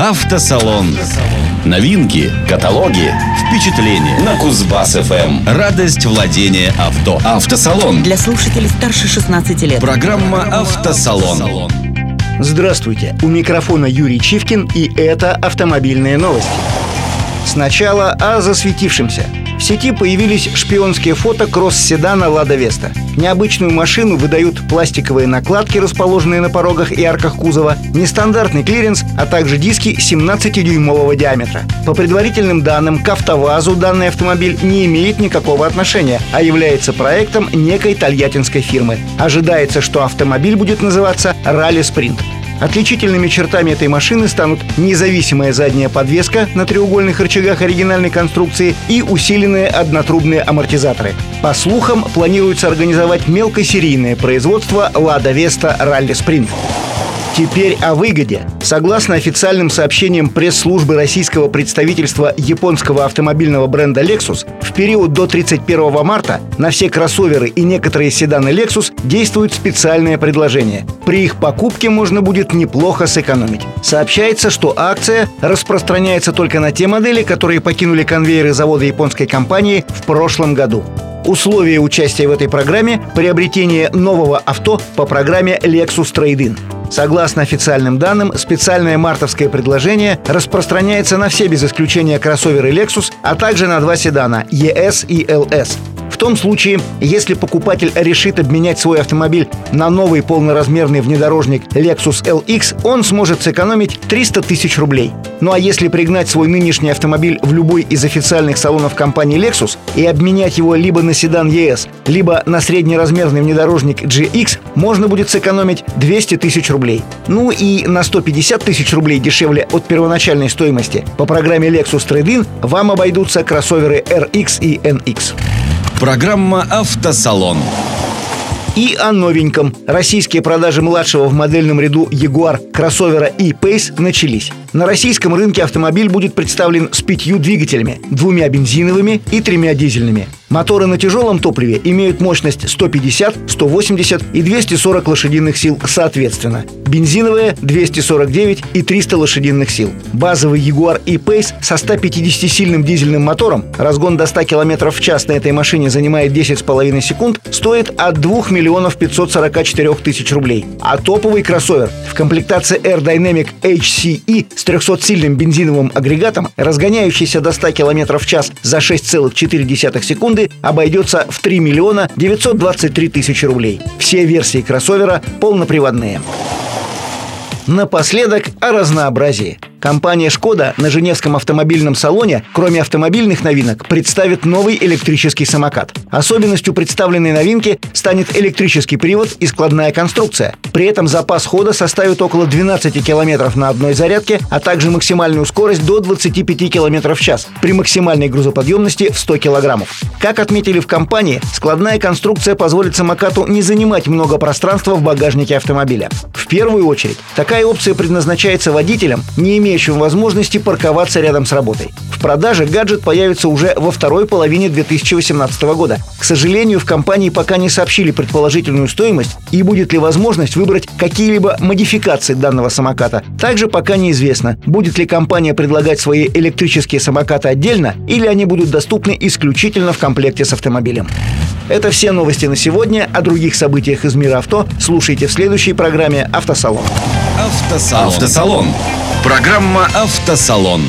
Автосалон. Новинки, каталоги, впечатления на Кузбасс FM. Радость владения авто. Автосалон. Для слушателей старше 16 лет. Программа Автосалон. Здравствуйте, у микрофона Юрий Чивкин и это автомобильные новости. Сначала о засветившемся. В сети появились шпионские фото кросс-седана «Лада Веста». Необычную машину выдают пластиковые накладки, расположенные на порогах и арках кузова, нестандартный клиренс, а также диски 17-дюймового диаметра. По предварительным данным, к «АвтоВАЗу» данный автомобиль не имеет никакого отношения, а является проектом некой тольяттинской фирмы. Ожидается, что автомобиль будет называться «Ралли Спринт». Отличительными чертами этой машины станут независимая задняя подвеска на треугольных рычагах оригинальной конструкции и усиленные однотрубные амортизаторы. По слухам, планируется организовать мелкосерийное производство «Лада Веста Ралли Спринт». Теперь о выгоде. Согласно официальным сообщениям пресс-службы российского представительства японского автомобильного бренда Lexus, в период до 31 марта на все кроссоверы и некоторые седаны Lexus действует специальное предложение. При их покупке можно будет неплохо сэкономить. Сообщается, что акция распространяется только на те модели, которые покинули конвейеры завода японской компании в прошлом году. Условия участия в этой программе – приобретение нового авто по программе Lexus Trade-in. Согласно официальным данным, специальное мартовское предложение распространяется на все без исключения кроссоверы Lexus, а также на два седана ES и LS том случае, если покупатель решит обменять свой автомобиль на новый полноразмерный внедорожник Lexus LX, он сможет сэкономить 300 тысяч рублей. Ну а если пригнать свой нынешний автомобиль в любой из официальных салонов компании Lexus и обменять его либо на седан ES, либо на среднеразмерный внедорожник GX, можно будет сэкономить 200 тысяч рублей. Ну и на 150 тысяч рублей дешевле от первоначальной стоимости по программе Lexus Trade-in вам обойдутся кроссоверы RX и NX. Программа «Автосалон». И о новеньком. Российские продажи младшего в модельном ряду Jaguar кроссовера и Pace начались. На российском рынке автомобиль будет представлен с пятью двигателями, двумя бензиновыми и тремя дизельными. Моторы на тяжелом топливе имеют мощность 150, 180 и 240 лошадиных сил соответственно. Бензиновые 249 и 300 лошадиных сил. Базовый Jaguar E-Pace со 150-сильным дизельным мотором, разгон до 100 км в час на этой машине занимает 10,5 секунд, стоит от 2 миллионов 544 тысяч рублей. А топовый кроссовер в комплектации Air Dynamic HCE с 300-сильным бензиновым агрегатом, разгоняющийся до 100 км в час за 6,4 секунды, обойдется в 3 миллиона 923 тысячи рублей. Все версии кроссовера полноприводные. Напоследок о разнообразии. Компания «Шкода» на Женевском автомобильном салоне, кроме автомобильных новинок, представит новый электрический самокат. Особенностью представленной новинки станет электрический привод и складная конструкция. При этом запас хода составит около 12 км на одной зарядке, а также максимальную скорость до 25 км в час при максимальной грузоподъемности в 100 кг. Как отметили в компании, складная конструкция позволит самокату не занимать много пространства в багажнике автомобиля. В первую очередь, такая опция предназначается водителям, не имеющим возможности парковаться рядом с работой. В продаже гаджет появится уже во второй половине 2018 года. К сожалению, в компании пока не сообщили предположительную стоимость и будет ли возможность выбрать какие-либо модификации данного самоката. Также пока неизвестно, будет ли компания предлагать свои электрические самокаты отдельно или они будут доступны исключительно в комплекте с автомобилем. Это все новости на сегодня. О других событиях из мира авто слушайте в следующей программе «Автосалон». Автосалон. Автосалон. Программа «Автосалон».